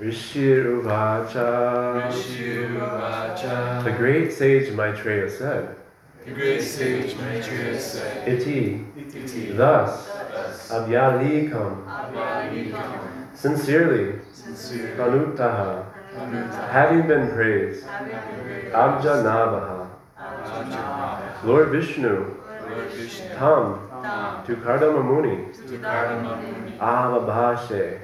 Rishiruvacha. Rishiruvacha. The great sage Maitreya said, The great sage Maitreya said, Iti, Iti, thus, thus, abhyalikam, Abhyalikam, sincerely, sincere, panutaha, Anuta, having been praised, abjanavaha, Lord Vishnu, Lord Vishnu, Tam, Tam, to Kardamamuni, Tukardamamuni, Avabhashe,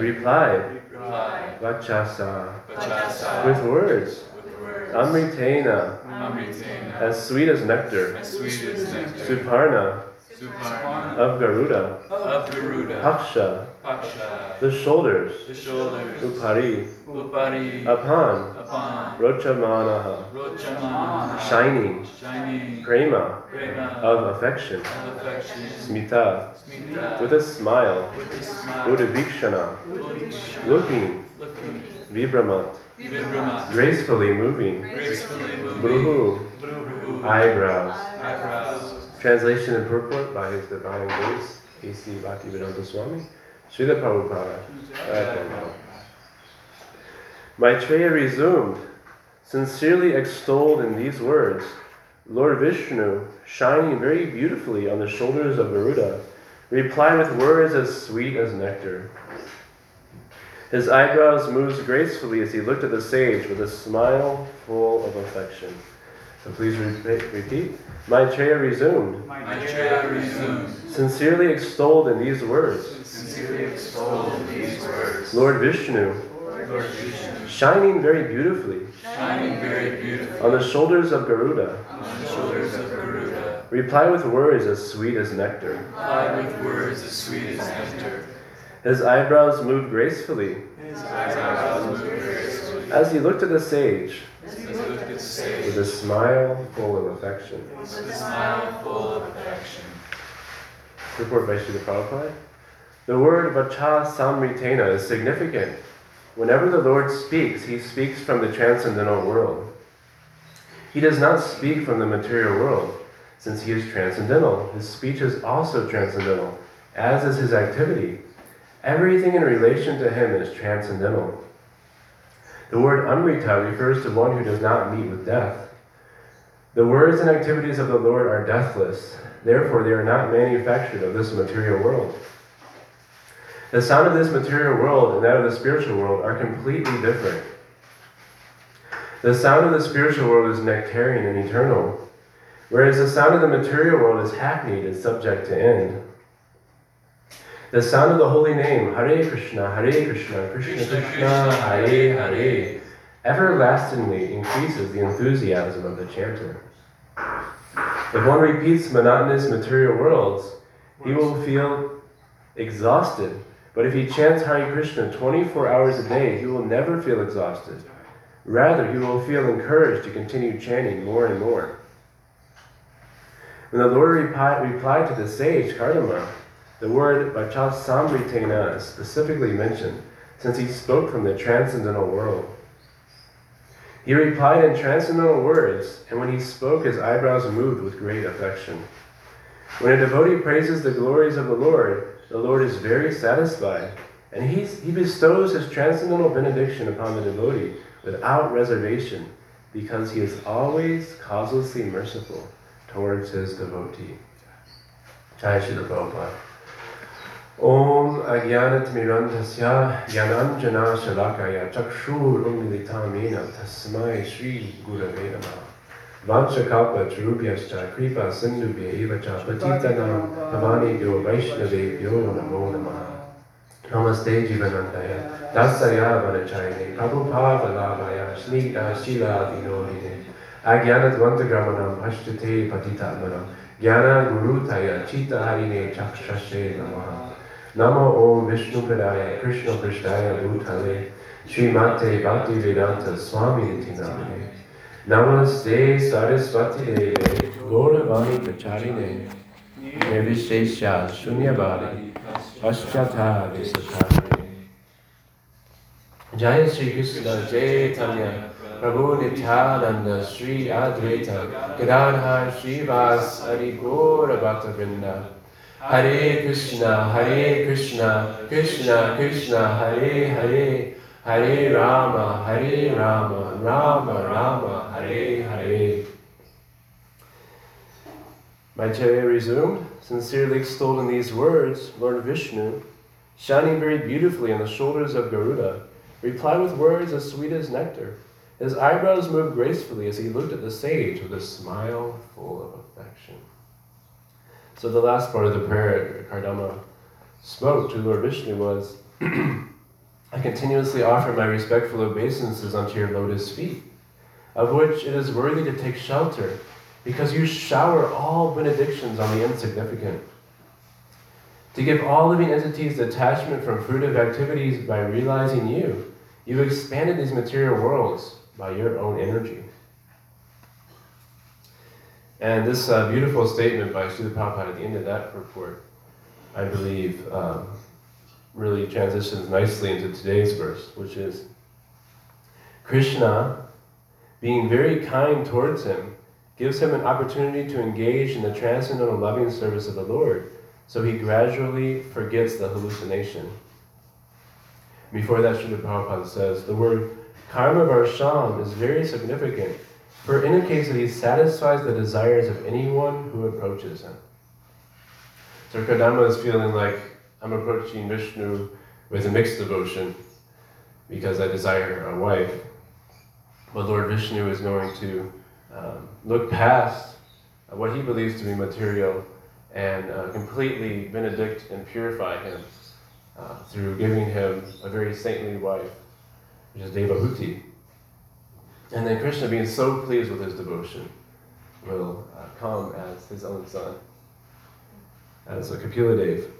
replied, replied, Vachasa, Vachasa, with words, with words, Amritena, Amritena, as sweet as nectar, as sweet as nectar, Suparna, Suparna, of Garuda, of Garuda, Paksha, Paksha, the shoulders, the shoulders, Upari, Upari, upon, upon, Rochamanaha, Rochamana, shining, shining, prema, prema, of affection, of affection, smita, smita, with a smile, with a smile, Udavikshana, Udiksha, looking, looking, Vibramant, Vibrama, gracefully moving, gracefully moving, Bruhu, Bruhu, eyebrows. eyebrows, Translation and purport by His Divine Grace, A.C. Bhaktivedanta Swami, Srila Prabhupada. Maitreya resumed, sincerely extolled in these words, Lord Vishnu, shining very beautifully on the shoulders of Garuda, replied with words as sweet as nectar. His eyebrows moved gracefully as he looked at the sage with a smile full of affection. So please repeat. repeat. Maitreya resumed, Maitreya resumed, sincerely extolled in these words, sincerely extolled these words, Lord Vishnu, Lord Vishnu, shining very beautifully shining very beautifully on the shoulders of Garuda, on the shoulders of Garuda, replied with words as sweet as nectar. replied with words as sweet as nectar. His eyebrows moved gracefully His eyebrows moved gracefully as he looked at the sage as he looked at the with a smile full of affection. with a smile full of affection. Report by Srila Prabhupada. The word vacha samritena is significant. Whenever the Lord speaks, he speaks from the transcendental world. He does not speak from the material world. Since he is transcendental, his speech is also transcendental, as is his activity. Everything in relation to him is transcendental. The word amrita refers to one who does not meet with death. The words and activities of the Lord are deathless, therefore, they are not manufactured of this material world. The sound of this material world and that of the spiritual world are completely different. The sound of the spiritual world is nectarian and eternal, whereas the sound of the material world is hackneyed and subject to end. The sound of the holy name, Hare Krishna, Hare Krishna, Krishna Krishna, Hare Hare, everlastingly increases the enthusiasm of the chanter. If one repeats monotonous material worlds, he will feel exhausted. But if he chants Hare Krishna 24 hours a day, he will never feel exhausted. Rather, he will feel encouraged to continue chanting more and more. When the Lord repi- replied to the sage Kardama, the word Vachasamritena is specifically mentioned, since he spoke from the transcendental world. He replied in transcendental words, and when he spoke, his eyebrows moved with great affection. When a devotee praises the glories of the Lord, the Lord is very satisfied, and he's, he bestows his transcendental benediction upon the devotee without reservation, because he is always causelessly merciful towards his devotee. Jai Srila Shalakaya Tasmai Shri Gurave वांशकापद्रुभ्यश्च कृपासिन्धुभ्यैव च पतितनां भवानेभ्यो नमो नमस्ते जीवनन्दाय दासर्यावनचायिने प्रभुभावलाभाय श्रीराशीलादिनोदिने अज्ञानद्वन्द्वगमनं पश्यते पतितात्मनं ज्ञानगुरुतय चित्तहरिणे चक्षसे नमः नमो ॐ विष्णुपदाय कृष्णपृष्ठाय भूतले श्रीमाते भातिवेदान्त स्वामिनिति नमस्ते सरस्वती गौरवाणी प्रचारिणे निर्विशेषा शून्यवादी पश्चाता विशता जय श्री कृष्ण चैतन्य प्रभु नित्यानंद श्री अद्वैत गिराधा श्रीवास, हरि गौर भक्तवृंद हरे कृष्ण हरे कृष्ण, कृष्णा कृष्णा, हरे हरे। हरे राम हरे Ram Ram Ram. Hare Hare. Maitreya resumed, sincerely extolling these words, Lord Vishnu, shining very beautifully on the shoulders of Garuda, replied with words as sweet as nectar. His eyebrows moved gracefully as he looked at the sage with a smile full of affection. So the last part of the prayer Kardama spoke to Lord Vishnu was, I continuously offer my respectful obeisances unto your lotus feet, of which it is worthy to take shelter, because you shower all benedictions on the insignificant. To give all living entities detachment from fruitive activities by realizing you, you expanded these material worlds by your own energy. And this uh, beautiful statement by Srila Prabhupada at the end of that report, I believe, um, really transitions nicely into today's verse, which is Krishna, being very kind towards him, gives him an opportunity to engage in the transcendental loving service of the Lord, so he gradually forgets the hallucination. Before that, Srila Prabhupada says, the word kama varsham is very significant for it indicates that he satisfies the desires of anyone who approaches him. So Kardama is feeling like I'm approaching Vishnu with a mixed devotion because I desire a wife. But Lord Vishnu is going to um, look past what he believes to be material and uh, completely benedict and purify him uh, through giving him a very saintly wife, which is Devahuti. And then Krishna, being so pleased with his devotion, will uh, come as his own son, as a Kapila Dev.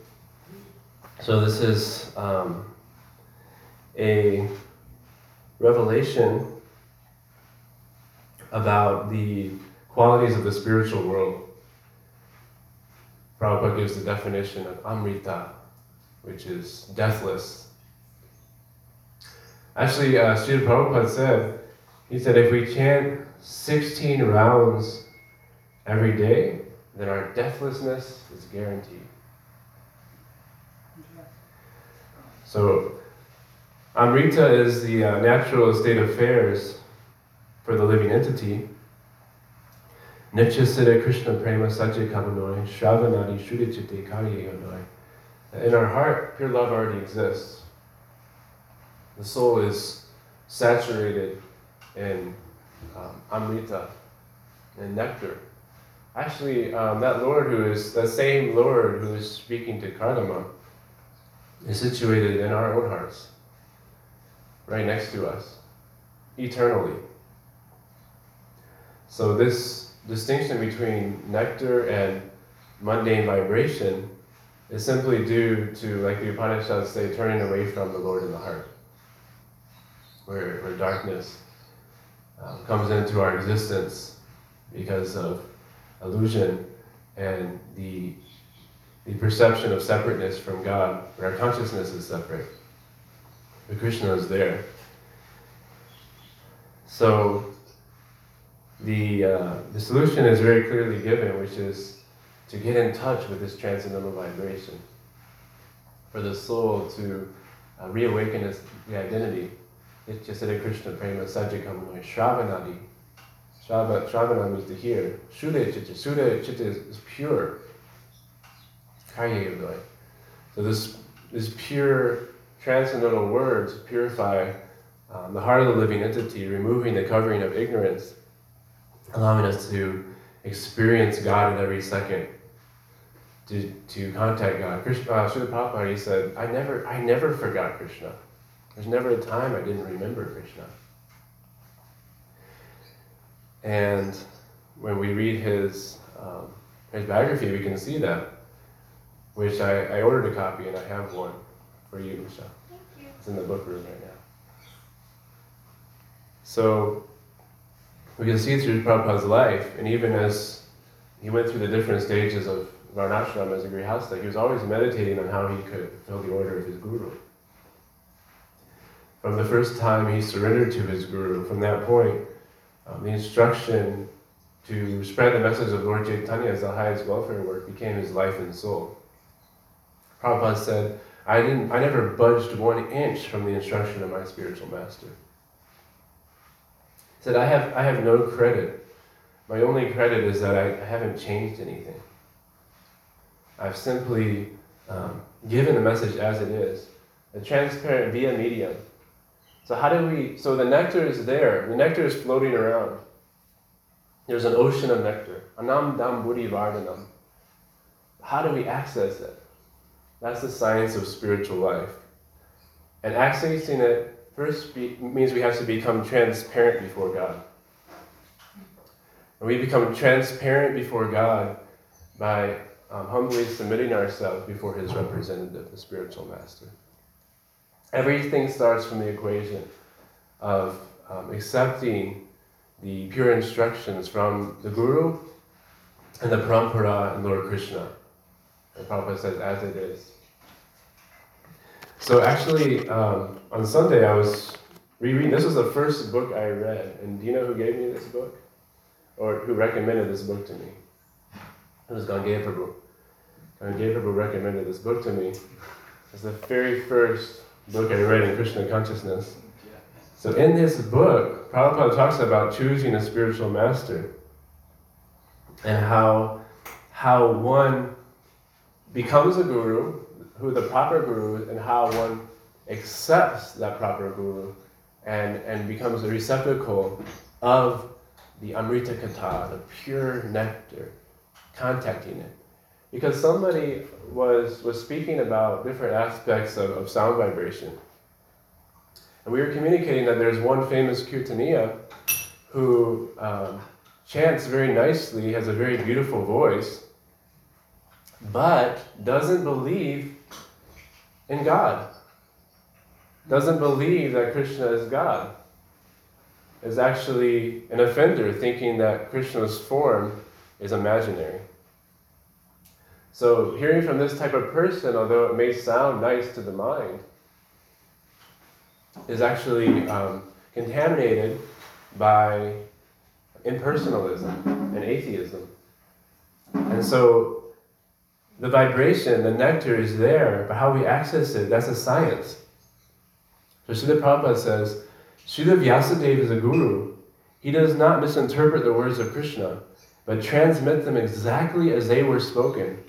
So this is um, a revelation about the qualities of the spiritual world. Prabhupada gives the definition of Amrita, which is deathless. Actually, uh, Srila Prabhupada said he said, if we chant 16 rounds every day, then our deathlessness is guaranteed. So, Amrita is the uh, natural state of affairs for the living entity. Nitya Siddha Krishna Prema Satya Kamanoi, Shravanadi Shudichite Karyayanoi. In our heart, pure love already exists. The soul is saturated in um, Amrita and nectar. Actually, um, that Lord who is, the same Lord who is speaking to Kardama, is situated in our own hearts, right next to us, eternally. So, this distinction between nectar and mundane vibration is simply due to, like the Upanishads say, turning away from the Lord in the heart, where, where darkness um, comes into our existence because of illusion and the, the perception of separateness from God, where our consciousness is separate. But Krishna is there. So the, uh, the solution is very clearly given, which is to get in touch with this transcendental vibration, for the soul to uh, reawaken its the identity Nityasada Krishna Prema Sajjakamai Shravanadi. Shrava, Shravana means to hear. Shuddha Chitta. Shuddha Chitta is, is pure. Karya So this, this pure transcendental words purify um, the heart of the living entity, removing the covering of ignorance, allowing us to experience God in every second, to, to contact God. Krishna, uh, Srila Prabhupada, he said, I never, I never forgot Krishna. There's never a time I didn't remember Krishna. And when we read his, um, his biography, we can see that, which I, I ordered a copy and I have one for you, Michelle. Thank you. It's in the book room right now. So we can see through Prabhupada's life, and even as he went through the different stages of Varnashram as a Grihasta, he was always meditating on how he could fulfill the order of his guru. From the first time he surrendered to his guru, from that point, um, the instruction to spread the message of Lord Chaitanya as the highest welfare work became his life and soul. Prabhupada said, I didn't I never budged one inch from the instruction of my spiritual master. Said, I have I have no credit. My only credit is that I, I haven't changed anything. I've simply um, given the message as it is, a transparent via medium. So how do we? So the nectar is there. The nectar is floating around. There's an ocean of nectar. Anam dam buddhi vardhanam. How do we access it? That's the science of spiritual life. And accessing it first be, means we have to become transparent before God. And we become transparent before God by um, humbly submitting ourselves before His representative, the spiritual master. Everything starts from the equation of um, accepting the pure instructions from the Guru and the Parampara and Lord Krishna. And Prabhupada says, as it is. So actually, um, on Sunday I was rereading. This was the first book I read, and do you know who gave me this book, or who recommended this book to me? It was Gangeya Prabhu. Prabhu recommended this book to me. It's the very first book I read in Krishna consciousness. So in this book, Prabhupada talks about choosing a spiritual master and how how one becomes a guru, who the proper guru, is and how one accepts that proper guru and, and becomes a receptacle of the Amrita Katha, the pure nectar, contacting it. Because somebody was, was speaking about different aspects of, of sound vibration. And we were communicating that there's one famous Kirtaniya who um, chants very nicely, has a very beautiful voice, but doesn't believe in God. Doesn't believe that Krishna is God. Is actually an offender thinking that Krishna's form is imaginary. So, hearing from this type of person, although it may sound nice to the mind, is actually um, contaminated by impersonalism and atheism. And so the vibration, the nectar is there, but how we access it, that's a science. So Srila Prabhupada says, Srila Vyasadeva is a guru. He does not misinterpret the words of Krishna, but transmit them exactly as they were spoken.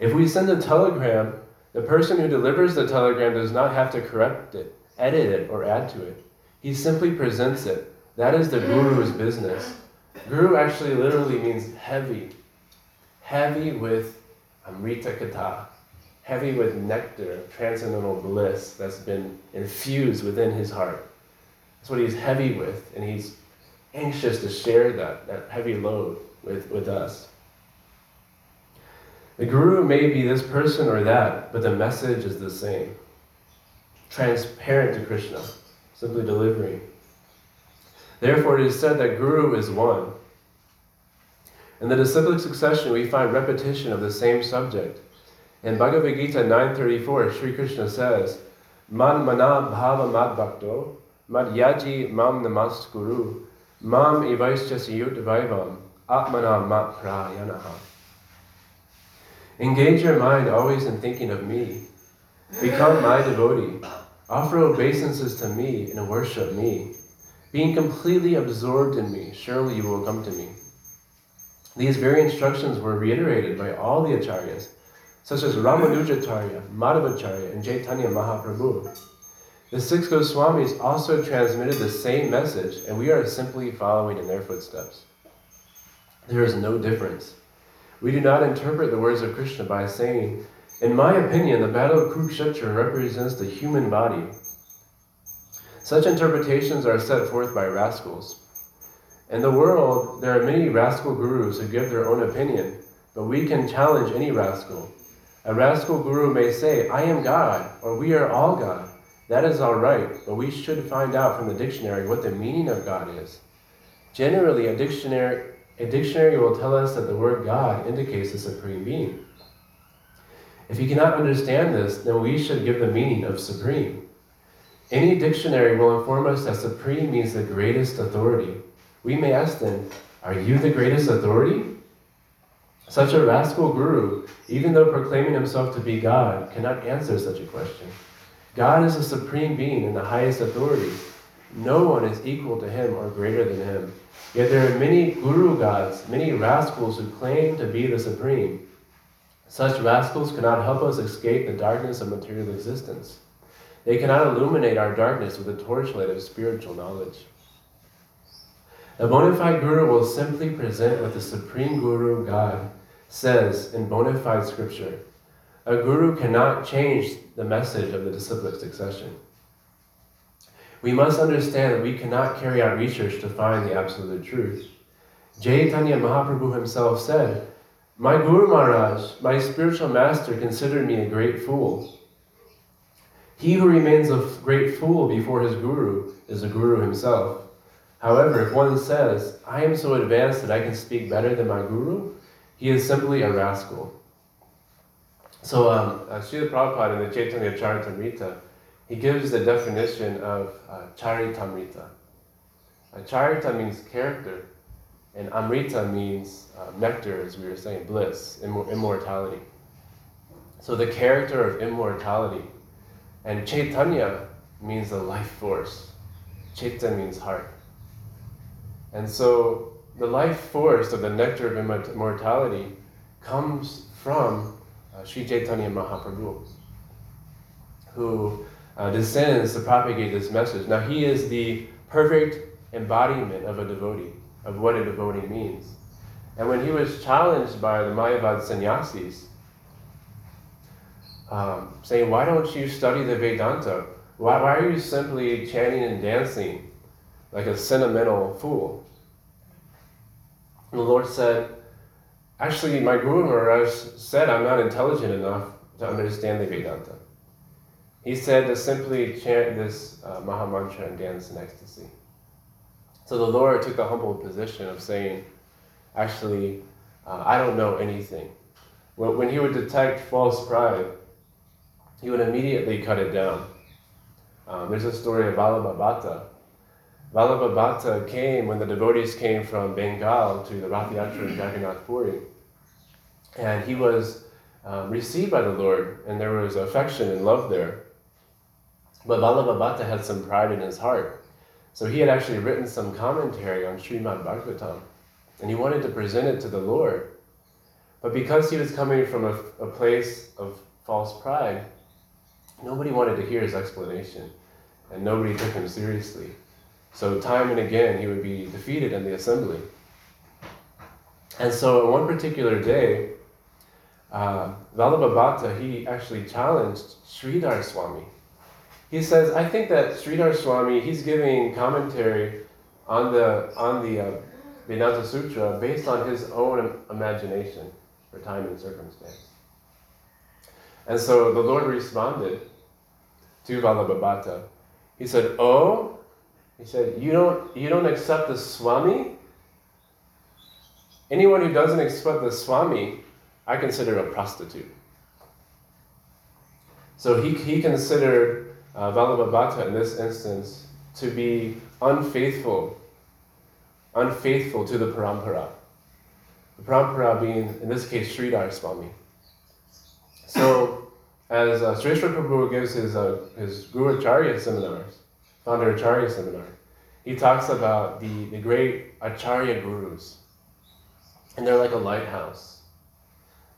If we send a telegram, the person who delivers the telegram does not have to correct it, edit it, or add to it. He simply presents it. That is the guru's business. Guru actually literally means heavy. Heavy with amrita kata. Heavy with nectar, transcendental bliss that's been infused within his heart. That's what he's heavy with, and he's anxious to share that, that heavy load with, with us. The guru may be this person or that, but the message is the same. Transparent to Krishna, simply delivering. Therefore, it is said that guru is one. In the disciplic succession, we find repetition of the same subject. In Bhagavad Gita 9.34, Sri Krishna says, Man mana bhava mad bhakto, mad yaji mam namas guru, mam evaishchasiyut vaivam, atmana mat prayanaha. Engage your mind always in thinking of me. Become my devotee. Offer obeisances to me and worship me. Being completely absorbed in me, surely you will come to me. These very instructions were reiterated by all the acharyas, such as Ramanujacharya, Madhavacharya, and Chaitanya Mahaprabhu. The six Goswamis also transmitted the same message, and we are simply following in their footsteps. There is no difference. We do not interpret the words of Krishna by saying, In my opinion, the battle of Kurukshetra represents the human body. Such interpretations are set forth by rascals. In the world, there are many rascal gurus who give their own opinion, but we can challenge any rascal. A rascal guru may say, I am God, or we are all God. That is all right, but we should find out from the dictionary what the meaning of God is. Generally, a dictionary, a dictionary will tell us that the word God indicates the supreme being. If you cannot understand this, then we should give the meaning of supreme. Any dictionary will inform us that supreme means the greatest authority. We may ask then, Are you the greatest authority? Such a rascal guru, even though proclaiming himself to be God, cannot answer such a question. God is the supreme being and the highest authority. No one is equal to him or greater than him. Yet there are many guru gods, many rascals who claim to be the supreme. Such rascals cannot help us escape the darkness of material existence. They cannot illuminate our darkness with a torchlight of spiritual knowledge. A bona fide guru will simply present what the supreme guru, God, says in bona fide scripture. A guru cannot change the message of the disciplic succession. We must understand that we cannot carry out research to find the absolute truth. Chaitanya Mahaprabhu himself said, My Guru Maharaj, my spiritual master, considered me a great fool. He who remains a great fool before his guru is a guru himself. However, if one says, I am so advanced that I can speak better than my guru, he is simply a rascal. So, um, uh, Prabhupada in the Chaitanya Charitamrita, he gives the definition of uh, Charitamrita. Uh, Charita means character, and Amrita means uh, nectar, as we were saying, bliss, immor- immortality. So, the character of immortality. And Chaitanya means the life force. Chaita means heart. And so, the life force of the nectar of immortality comes from uh, Sri Chaitanya Mahaprabhu, who uh, descends to propagate this message. Now, he is the perfect embodiment of a devotee, of what a devotee means. And when he was challenged by the Mayavad sannyasis, um, saying, Why don't you study the Vedanta? Why, why are you simply chanting and dancing like a sentimental fool? And the Lord said, Actually, my Guru Maharaj said I'm not intelligent enough to understand the Vedanta. He said to simply chant this uh, Maha Mantra and dance in ecstasy. So the Lord took the humble position of saying, Actually, uh, I don't know anything. When, when he would detect false pride, he would immediately cut it down. Um, there's a story of Vallabha Bhatta. Vallabha Bhatta came when the devotees came from Bengal to the Rath Yatra in Jagannath Puri. And he was um, received by the Lord, and there was affection and love there. But Vallabha Bhatta had some pride in his heart. So he had actually written some commentary on Srimad Bhagavatam, and he wanted to present it to the Lord. But because he was coming from a, a place of false pride, nobody wanted to hear his explanation, and nobody took him seriously. So time and again, he would be defeated in the assembly. And so on one particular day, uh, Vallabha Bhatta, he actually challenged Sridhar Swami. He says, I think that Sridhar Swami, he's giving commentary on the, on the uh, Vedanta Sutra based on his own imagination for time and circumstance. And so the Lord responded to Vallabha Bhatta. He said, Oh, he said, you don't, you don't accept the Swami? Anyone who doesn't accept the Swami, I consider a prostitute. So he, he considered uh, Vallabha Bhatta in this instance to be unfaithful, unfaithful to the parampara. The parampara being, in this case, Sridhar Swami. So, as uh, Sreshwar Prabhu gives his, uh, his Guru Acharya seminars, founder Acharya seminar, he talks about the, the great Acharya gurus. And they're like a lighthouse.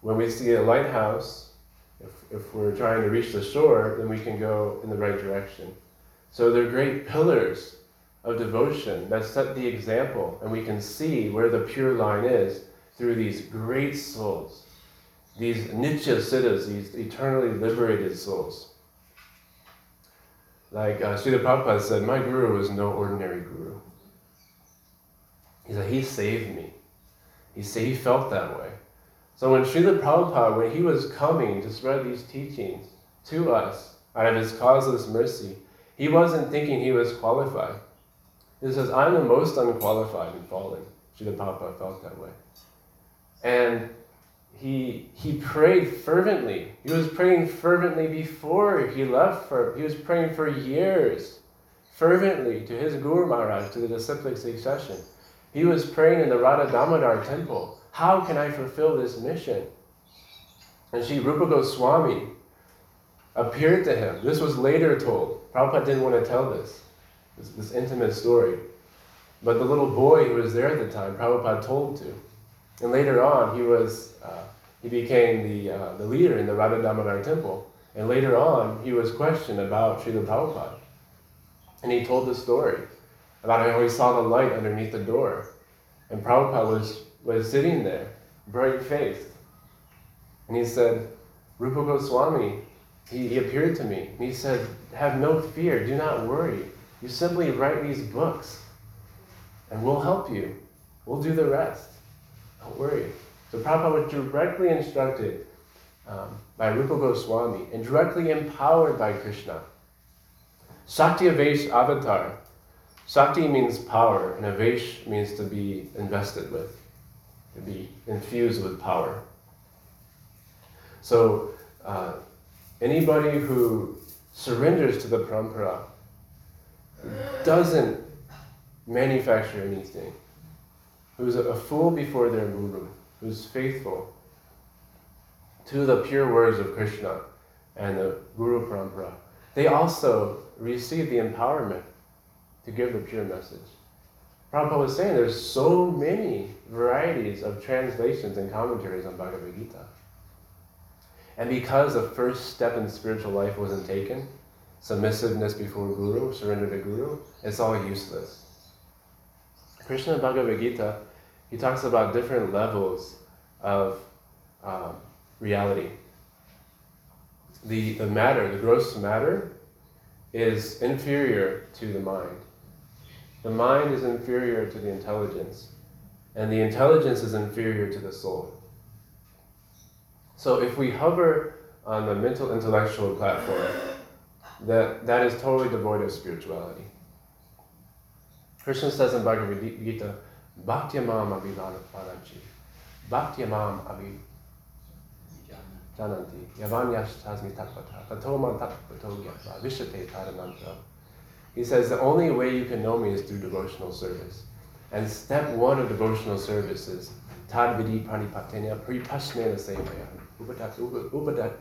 When we see a lighthouse, if, if we're trying to reach the shore, then we can go in the right direction. So they're great pillars of devotion that set the example, and we can see where the pure line is through these great souls, these nitya siddhas, these eternally liberated souls. Like uh, Srila Prabhupada said, my guru was no ordinary guru. He said, he saved me. He said he felt that way. So when Srila Prabhupada, when he was coming to spread these teachings to us out of his causeless mercy, he wasn't thinking he was qualified. He says, I'm the most unqualified in falling. Srila Prabhupada felt that way. And he, he prayed fervently. He was praying fervently before he left for, he was praying for years, fervently to his Guru Maharaj, to the disciplic succession. He was praying in the Radha Damodar temple how can I fulfill this mission? And Sri Rupa Goswami appeared to him. This was later told. Prabhupada didn't want to tell this, this, this intimate story. But the little boy who was there at the time, Prabhupada told to. And later on, he was uh, he became the, uh, the leader in the Radha Damodar temple. And later on, he was questioned about Srila Prabhupada. And he told the story about how he saw the light underneath the door. And Prabhupada was, was sitting there, bright faced. And he said, Rupa Goswami, he, he appeared to me. And he said, Have no fear, do not worry. You simply write these books, and we'll help you. We'll do the rest. Don't worry. So Prabhupada was directly instructed um, by Rupa Goswami and directly empowered by Krishna. Shakti Avesh Avatar. Shakti means power, and Avesh means to be invested with, to be infused with power. So, uh, anybody who surrenders to the parampara doesn't manufacture anything, who's a fool before their guru, who's faithful to the pure words of Krishna and the Guru Parampara, they also receive the empowerment to give the pure message. Prabhupada was saying there's so many varieties of translations and commentaries on Bhagavad Gita. And because the first step in spiritual life wasn't taken, submissiveness before Guru, surrender to Guru, it's all useless. Krishna Bhagavad Gita, he talks about different levels of um, reality. The, the matter, the gross matter, is inferior to the mind. The mind is inferior to the intelligence, and the intelligence is inferior to the soul. So if we hover on the mental intellectual platform, that, that is totally devoid of spirituality. Krishna says in Bhagavad Gita, Bhaktyamam abhivanapanachi. Bhaktyamam abhijananti. Yavanyashtasmi takvata. Tatoman takvato gyatva. Vishate tadananta. He says the only way you can know me is through devotional service. And step one of devotional service is tadvidi pranipatenya pripashnena sevaya. Upadat upadat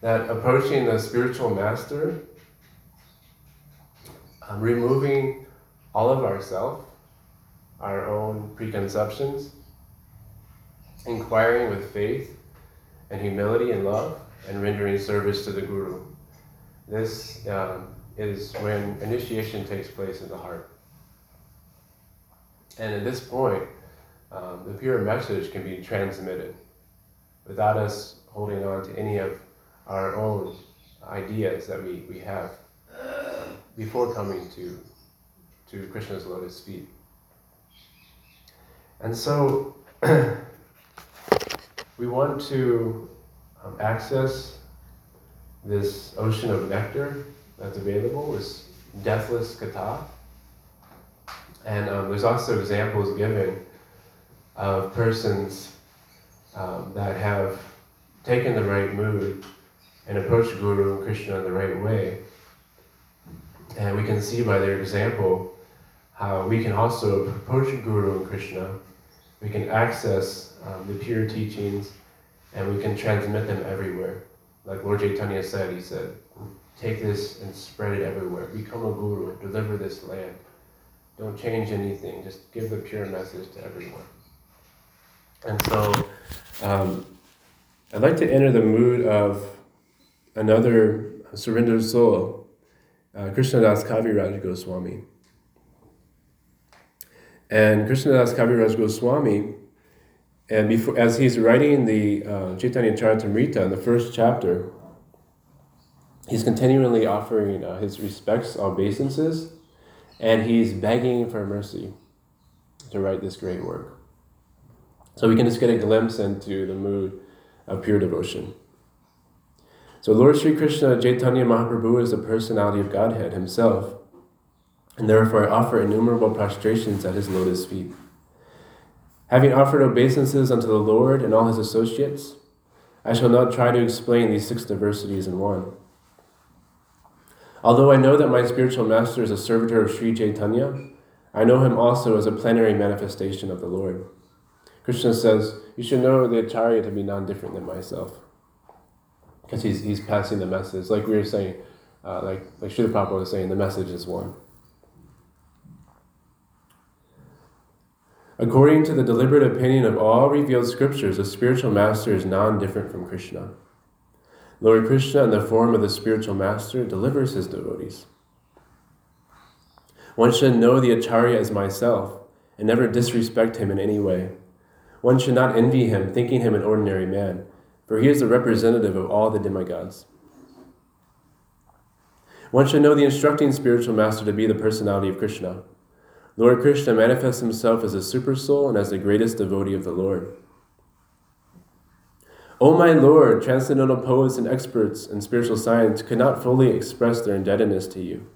that approaching the spiritual master, um, removing all of ourself, our own preconceptions, inquiring with faith and humility and love, and rendering service to the Guru. This um, is when initiation takes place in the heart. And at this point, um, the pure message can be transmitted without us holding on to any of our own ideas that we, we have before coming to, to Krishna's lotus feet. And so we want to um, access this ocean of nectar that's available, this deathless kata. And um, there's also examples given of persons um, that have taken the right mood and approach Guru and Krishna in the right way. And we can see by their example how we can also approach Guru and Krishna. We can access um, the pure teachings and we can transmit them everywhere. Like Lord Chaitanya said, he said, take this and spread it everywhere. Become a guru, deliver this land. Don't change anything, just give the pure message to everyone. And so um, I'd like to enter the mood of another surrendered soul, uh, Krishnadas Kaviraj Goswami. And Krishnadas Kaviraj Goswami, and before, as he's writing the uh, Chaitanya Charitamrita in the first chapter, he's continually offering uh, his respects, obeisances, and he's begging for mercy to write this great work. So we can just get a glimpse into the mood of pure devotion. So Lord Sri Krishna Chaitanya Mahaprabhu is the personality of Godhead himself, and therefore I offer innumerable prostrations at his lotus feet. Having offered obeisances unto the Lord and all his associates, I shall not try to explain these six diversities in one. Although I know that my spiritual master is a servitor of Sri Chaitanya, I know him also as a plenary manifestation of the Lord. Krishna says, You should know the Acharya to be non different than myself. Because he's, he's passing the message. Like we were saying, uh, like, like Srila Prabhupada was saying, the message is one. According to the deliberate opinion of all revealed scriptures, a spiritual master is non different from Krishna. Lord Krishna, in the form of the spiritual master, delivers his devotees. One should know the Acharya as myself and never disrespect him in any way. One should not envy him, thinking him an ordinary man, for he is the representative of all the demigods. One should know the instructing spiritual master to be the personality of Krishna. Lord Krishna manifests himself as a supersoul and as the greatest devotee of the Lord. O my Lord, transcendental poets and experts in spiritual science could not fully express their indebtedness to you,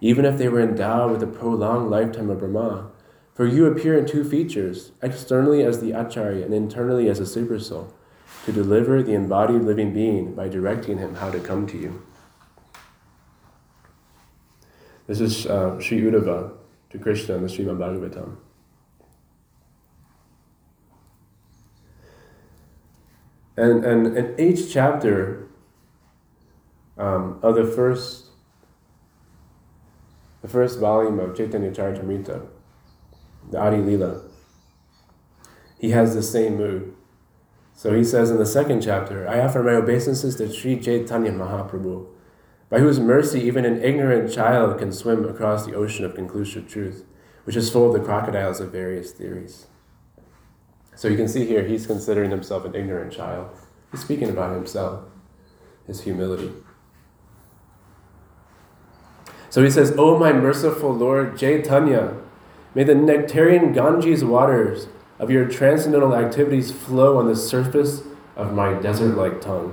even if they were endowed with a prolonged lifetime of Brahma. For you appear in two features, externally as the Acharya and internally as a supersoul, to deliver the embodied living being by directing him how to come to you. This is uh, Sri Uddhava to Krishna in the Srimad Bhagavatam. And, and in each chapter um, of the first, the first volume of Chaitanya Charitamrita, the Adi Lila, he has the same mood. So he says in the second chapter, I offer my obeisances to Sri Chaitanya Mahaprabhu, by whose mercy even an ignorant child can swim across the ocean of conclusive truth, which is full of the crocodiles of various theories. So you can see here, he's considering himself an ignorant child. He's speaking about himself, his humility. So he says, O my merciful Lord Chaitanya, may the nectarian Ganges waters of your transcendental activities flow on the surface of my desert like tongue.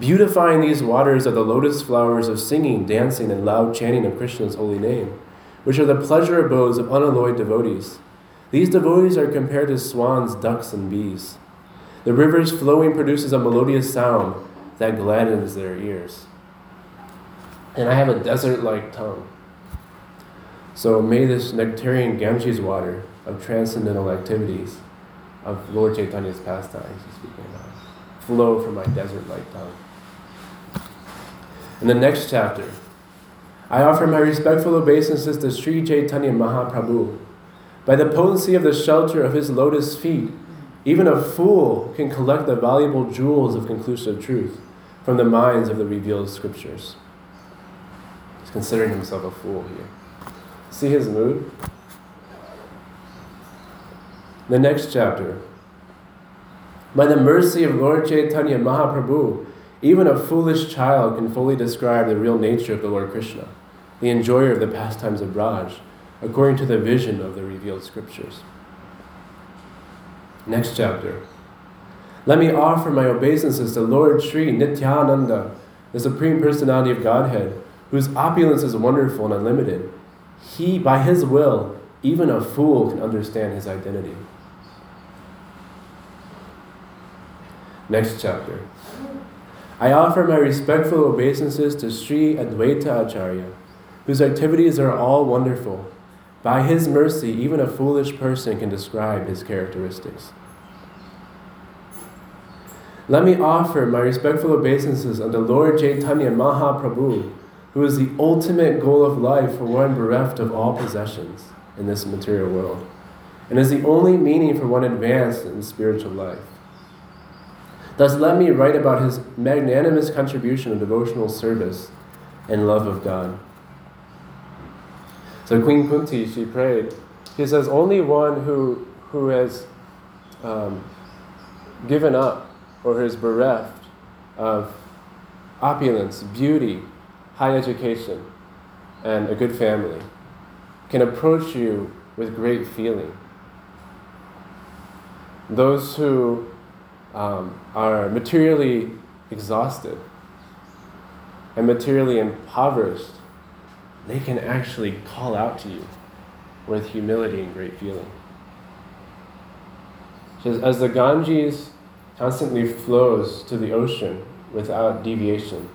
Beautifying these waters are the lotus flowers of singing, dancing, and loud chanting of Krishna's holy name, which are the pleasure abodes of unalloyed devotees. These devotees are compared to swans, ducks, and bees. The river's flowing produces a melodious sound that gladdens their ears. And I have a desert like tongue. So may this nectarian Ganges water of transcendental activities of Lord Chaitanya's pastimes, flow from my desert like tongue. In the next chapter, I offer my respectful obeisances to Sri Chaitanya Mahaprabhu by the potency of the shelter of his lotus feet, even a fool can collect the valuable jewels of conclusive truth from the minds of the revealed scriptures. He's considering himself a fool here. See his mood? The next chapter. By the mercy of Lord Chaitanya Mahaprabhu, even a foolish child can fully describe the real nature of the Lord Krishna, the enjoyer of the pastimes of Braj, according to the vision of the revealed scriptures. Next chapter. Let me offer my obeisances to Lord Sri Nityananda, the Supreme Personality of Godhead, whose opulence is wonderful and unlimited. He, by his will, even a fool can understand his identity. Next chapter. I offer my respectful obeisances to Sri Advaita Acharya, whose activities are all wonderful by his mercy, even a foolish person can describe his characteristics. Let me offer my respectful obeisances unto Lord Chaitanya Mahaprabhu, who is the ultimate goal of life for one bereft of all possessions in this material world, and is the only meaning for one advanced in spiritual life. Thus, let me write about his magnanimous contribution of devotional service and love of God. So Queen Kunti, she prayed. She says, only one who, who has um, given up or is bereft of opulence, beauty, high education, and a good family can approach you with great feeling. Those who um, are materially exhausted and materially impoverished they can actually call out to you with humility and great feeling. Says, as the Ganges constantly flows to the ocean without deviation,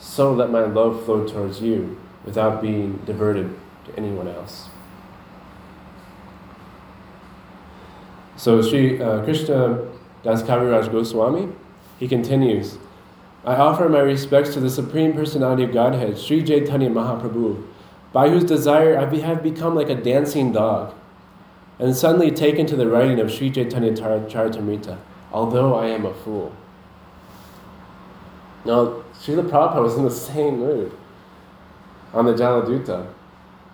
so let my love flow towards you without being diverted to anyone else. So Sri uh, Krishna Das Kaviraj Goswami, he continues, I offer my respects to the Supreme Personality of Godhead, Sri Chaitanya Mahaprabhu, by whose desire I have become like a dancing dog and suddenly taken to the writing of Sri Chaitanya Charitamrita, although I am a fool. Now, Srila Prabhupada was in the same mood on the Jaladuta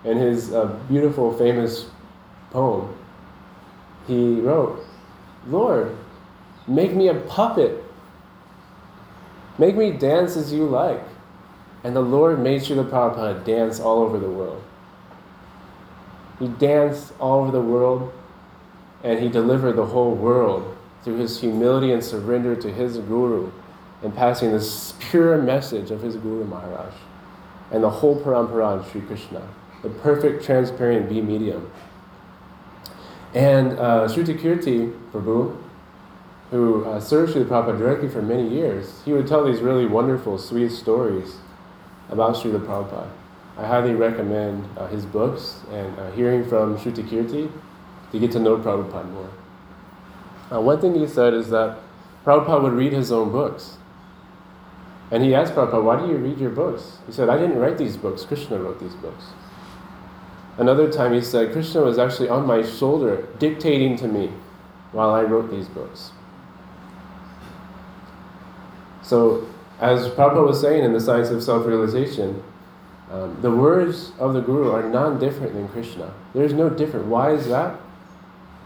in his uh, beautiful, famous poem. He wrote, Lord, make me a puppet. Make me dance as you like. And the Lord made Srila Prabhupada dance all over the world. He danced all over the world and he delivered the whole world through his humility and surrender to his Guru and passing this pure message of his Guru Maharaj and the whole Parampara of Sri Krishna, the perfect transparent via medium. And uh, Shruti Kirti Prabhu, who uh, served Srila Prabhupada directly for many years, he would tell these really wonderful, sweet stories about Srila Prabhupada. I highly recommend uh, his books and uh, hearing from Shruti Kirti to get to know Prabhupada more. Uh, one thing he said is that Prabhupada would read his own books. And he asked Prabhupada, why do you read your books? He said, I didn't write these books, Krishna wrote these books. Another time he said, Krishna was actually on my shoulder dictating to me while I wrote these books. So, as Prabhupada was saying in the Science of Self Realization, um, the words of the Guru are non different than Krishna. There's no different. Why is that?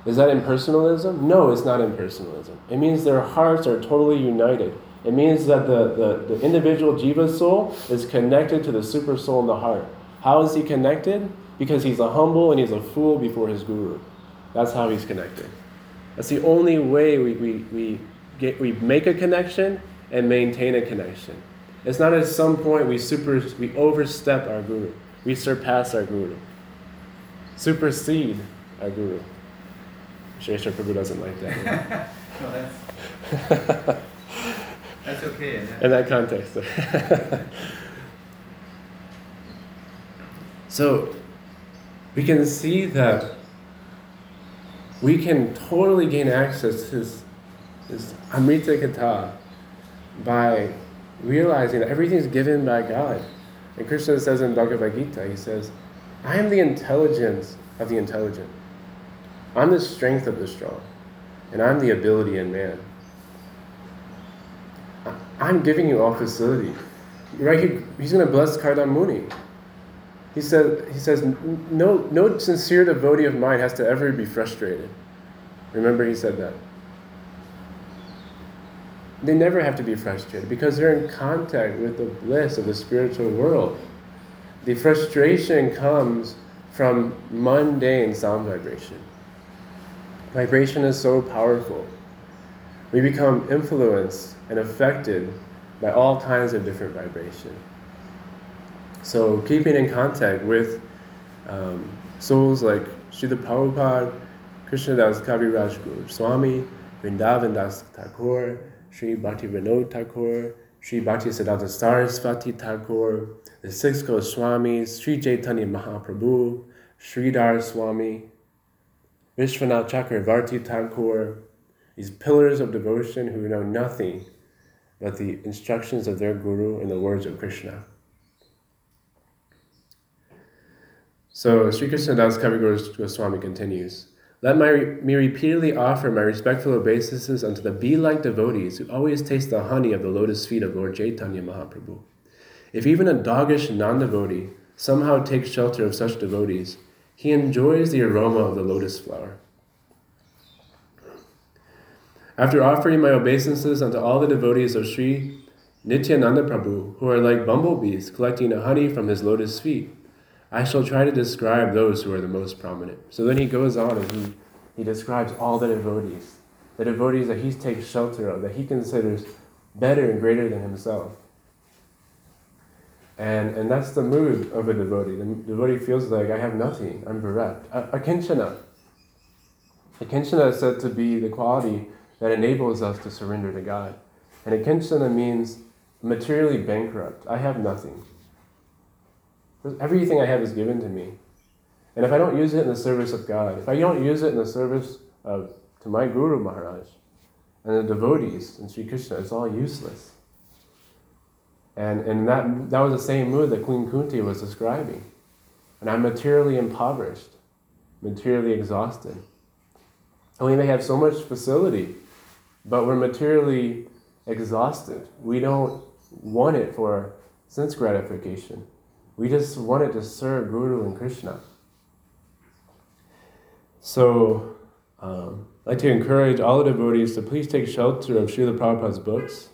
Is that impersonalism? No, it's not impersonalism. It means their hearts are totally united. It means that the, the, the individual jiva soul is connected to the super soul in the heart. How is he connected? Because he's a humble and he's a fool before his guru. That's how he's connected. That's the only way we, we, we, get, we make a connection and maintain a connection. It's not at some point we, super, we overstep our guru, we surpass our guru, supersede our guru. Shresha Prabhu doesn't like that. no, that's, okay. In that, in that context. so we can see that we can totally gain access to this, this Amrita Katha by realizing that everything is given by God. And Krishna says in Bhagavad Gita, he says, I am the intelligence of the intelligent. I'm the strength of the strong. And I'm the ability in man. I'm giving you all facility. Right? He, he's going to bless Kardam Muni. He, said, he says, no, no sincere devotee of mine has to ever be frustrated. Remember, he said that. They never have to be frustrated because they're in contact with the bliss of the spiritual world. The frustration comes from mundane sound vibration. Vibration is so powerful. We become influenced and affected by all kinds of different vibration. So, keeping in contact with um, souls like Srila Prabhupada, Krishnadas Kaviraj Goswami, Vrindavan Das Thakur, Sri Bhakti Vinod Thakur, Sri Bhakti Siddhanta Saraswati Thakur, the Six Goswamis, Sri Chaitanya Mahaprabhu, Sridhar Swami, Vishwanath Chakravarti Thakur, these pillars of devotion who know nothing but the instructions of their Guru and the words of Krishna. So Sri Krishna Das Kaviraj Goswami continues. Let my, me repeatedly offer my respectful obeisances unto the bee-like devotees who always taste the honey of the lotus feet of Lord Chaitanya Mahaprabhu. If even a doggish non-devotee somehow takes shelter of such devotees, he enjoys the aroma of the lotus flower. After offering my obeisances unto all the devotees of Sri Nityananda Prabhu, who are like bumblebees collecting honey from his lotus feet, I shall try to describe those who are the most prominent. So then he goes on and he, he describes all the devotees, the devotees that he takes shelter of, that he considers better and greater than himself. And, and that's the mood of a devotee. The devotee feels like, I have nothing, I'm bereft. Akinchana. Akinchana is said to be the quality that enables us to surrender to God. And akinchana means materially bankrupt. I have nothing. Everything I have is given to me. And if I don't use it in the service of God, if I don't use it in the service of to my Guru Maharaj and the devotees and Sri Krishna, it's all useless. And, and that, that was the same mood that Queen Kunti was describing. And I'm materially impoverished, materially exhausted. And we may have so much facility, but we're materially exhausted. We don't want it for sense gratification. We just want it to serve Guru and Krishna. So, um, I'd like to encourage all the devotees to please take shelter of Srila Prabhupada's books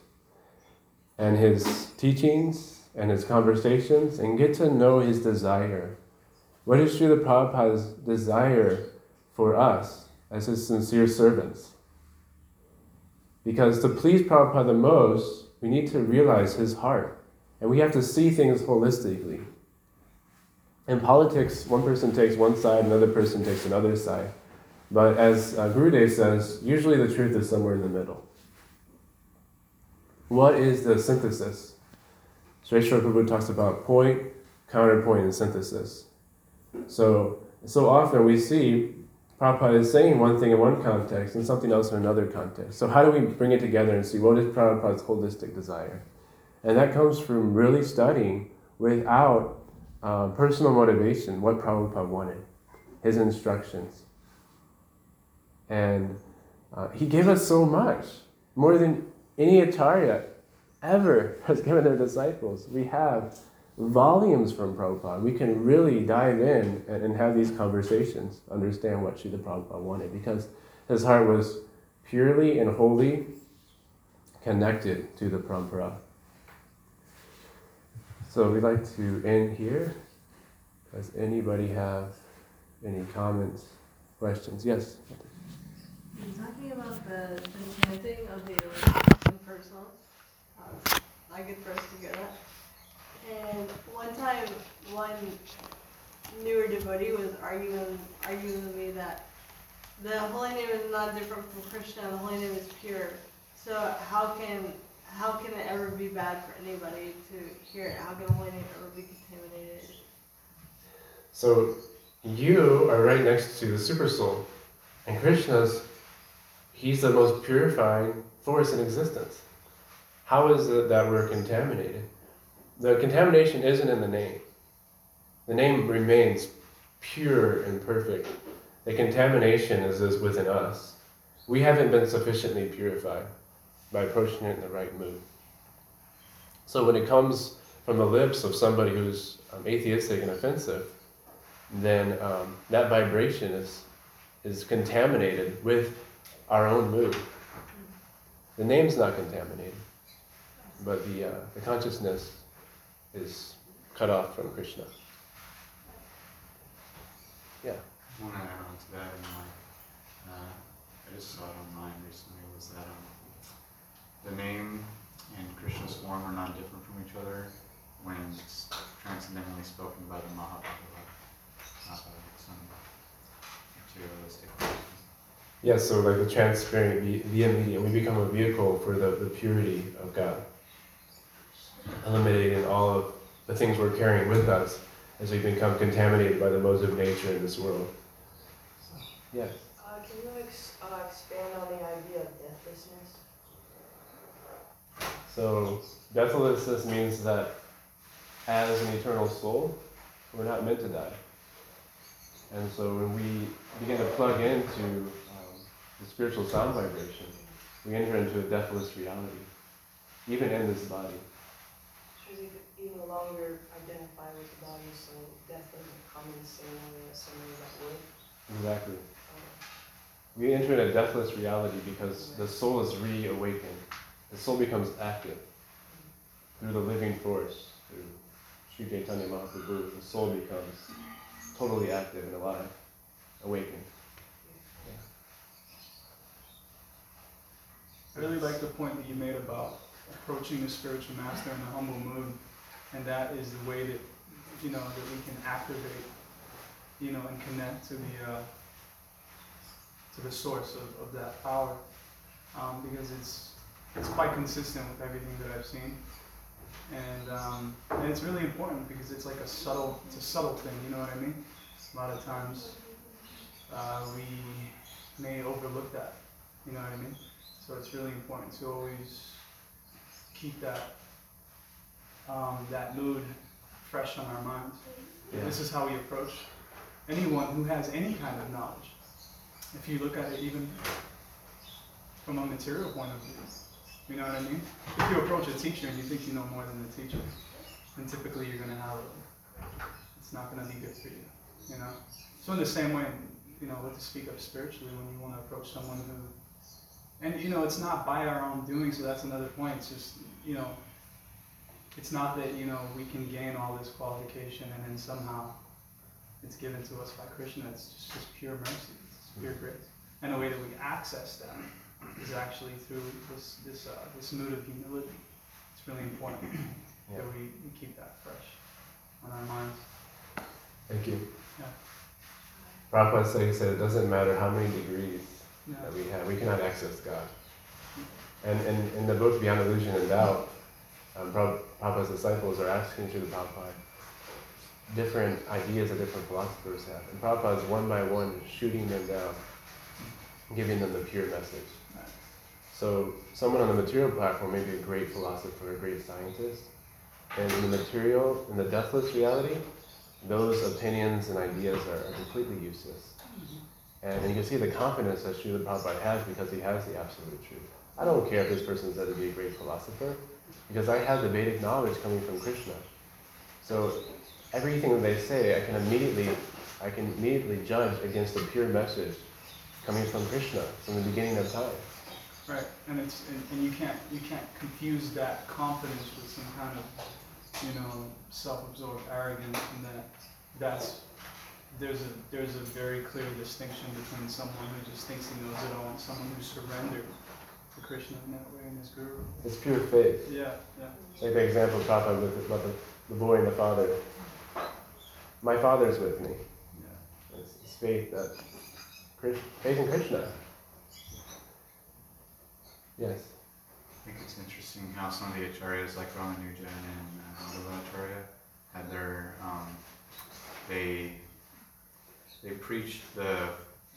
and his teachings and his conversations and get to know his desire. What is Srila Prabhupada's desire for us as his sincere servants? Because to please Prabhupada the most, we need to realize his heart. And we have to see things holistically. In politics, one person takes one side, another person takes another side. But as uh, Gurudev says, usually the truth is somewhere in the middle. What is the synthesis? Sreshwar Prabhu talks about point, counterpoint, and synthesis. So, so often we see Prabhupada is saying one thing in one context and something else in another context. So how do we bring it together and see what is Prabhupada's holistic desire? And that comes from really studying without uh, personal motivation what Prabhupada wanted, his instructions. And uh, he gave us so much, more than any Acharya ever has given their disciples. We have volumes from Prabhupada. We can really dive in and, and have these conversations, understand what Srila Prabhupada wanted, because his heart was purely and wholly connected to the Parampara. So we'd like to end here. Does anybody have any comments, questions? Yes? Talking about the, the chanting of the impersonal, um, I get first to get that. And one time, one newer devotee was arguing, arguing with me that the holy name is not different from Krishna. The holy name is pure. So how can how can it ever be bad for anybody to hear it? How can the holy name ever be contaminated? So you are right next to the super soul, and Krishna's he's the most purifying force in existence. How is it that we're contaminated? The contamination isn't in the name. The name remains pure and perfect. The contamination is, is within us. We haven't been sufficiently purified by approaching it in the right mood. So when it comes from the lips of somebody who's um, atheistic and offensive, then um, that vibration is is contaminated with our own mood. The name's not contaminated, but the uh, the consciousness is cut off from Krishna. Yeah. One add on to that, and like, uh, I just saw it online recently, was that um, the name and Krishna's form are not different from each other when it's transcendentally spoken by the Mahabhagavata, some materialistic. Yeah, so like the transparent the medium, we become a vehicle for the, the purity of God, eliminating all of the things we're carrying with us as we become contaminated by the modes of nature in this world. Yes. Uh, can you ex- uh, expand on the idea of deathlessness? So deathlessness means that as an eternal soul, we're not meant to die. And so when we begin to plug into um, the spiritual sound vibration, we enter into a deathless reality, even in this body. Because you could even no longer identify with the body, so death doesn't come in the same way as somebody that would. Exactly. Um, We enter a deathless reality because the soul is reawakened. The soul becomes active through the living force, through Sri Chaitanya Mahaprabhu. The soul becomes totally active and alive, awakened. I really like the point that you made about approaching the spiritual master in a humble mood, and that is the way that you know that we can activate, you know, and connect to the uh, to the source of, of that power, um, because it's it's quite consistent with everything that I've seen, and um, and it's really important because it's like a subtle it's a subtle thing, you know what I mean? A lot of times uh, we may overlook that. You know what I mean? So it's really important to always keep that um, that mood fresh on our minds. Yeah. This is how we approach anyone who has any kind of knowledge. If you look at it even from a material point of view, you know what I mean? If you approach a teacher and you think you know more than the teacher, then typically you're gonna have a, it's not gonna be good for you, you know? So in the same way, you know, what to speak of spiritually when you wanna approach someone who, and you know, it's not by our own doing, so that's another point, it's just, you know, it's not that, you know, we can gain all this qualification and then somehow it's given to us by Krishna, it's just, just pure mercy, it's pure grace. And the way that we access that is actually through this, this, uh, this mood of humility. It's really important Yeah. that we, we keep that fresh on our minds. Thank you. Yeah. Prabhupada said, he said, it doesn't matter how many degrees. That we have, we cannot access God. And in, in the book Beyond Illusion and Doubt, um, Prabhupada's disciples are asking Srila Prabhupada different ideas that different philosophers have. And Prabhupada is one by one shooting them down, giving them the pure message. So someone on the material platform may be a great philosopher, a great scientist, and in the material, in the deathless reality, those opinions and ideas are, are completely useless. And, you can see the confidence that Srila Prabhupada has because he has the absolute truth. I don't care if this person said to be a great philosopher, because I have the Vedic knowledge coming from Krishna. So everything that they say, I can immediately, I can immediately judge against the pure message coming from Krishna from the beginning of time. Right, and it's and, and you can't you can't confuse that confidence with some kind of you know self-absorbed arrogance, and that that's there's a there's a very clear distinction between someone who just thinks he knows it all and someone who surrendered to Krishna in that way and his guru. It's pure faith. Yeah, yeah, Like the example of Prabhupada with about the, the boy and the father. My father's with me. yeah. It's, it's faith that Krish- faith in Krishna. Yes. I think it's interesting how some of the acharyas like Ramanuja and uh, Madhava Acharya had their um, they they preached the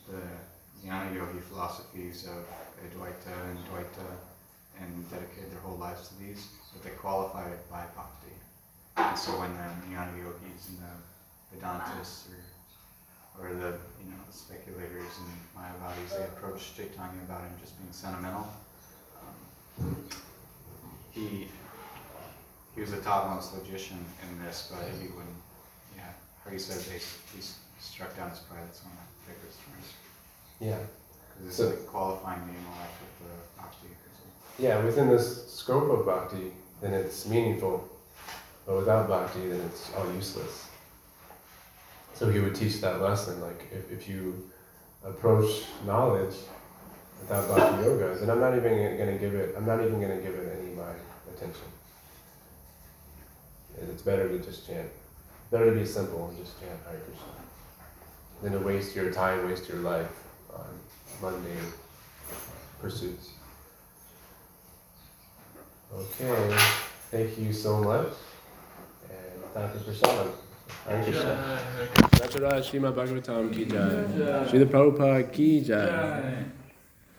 the jnana yogi philosophies of Advaita and Dvaita and dedicated their whole lives to these, but they qualified it by bhakti. And so when the jnana yogis and the Vedantists or or the you know the speculators and Mayavadis they approached Chaitanya about him just being sentimental. Um, he he was the topmost logician in this, but he wouldn't. Yeah, how he said they he struck down as pride. That's one of my favorite stories Yeah. because it's So- like qualifying the life with the bhakti. Yeah, within this scope of bhakti, then it's meaningful. But without bhakti, then it's all useless. So he would teach that lesson, like if, if you approach knowledge without bhakti yoga, then I'm not even gonna give it I'm not even gonna give it any of my attention. And it's better to just chant. Better to be simple and just chant Hare Krishna. Than to waste your time, waste your life on mundane pursuits. Okay, thank you so much. And thank you for sharing. Hare Krishna. Nacharaj Srimad Bhagavatam ki jai. Srila Prabhupada ki jai. Jai.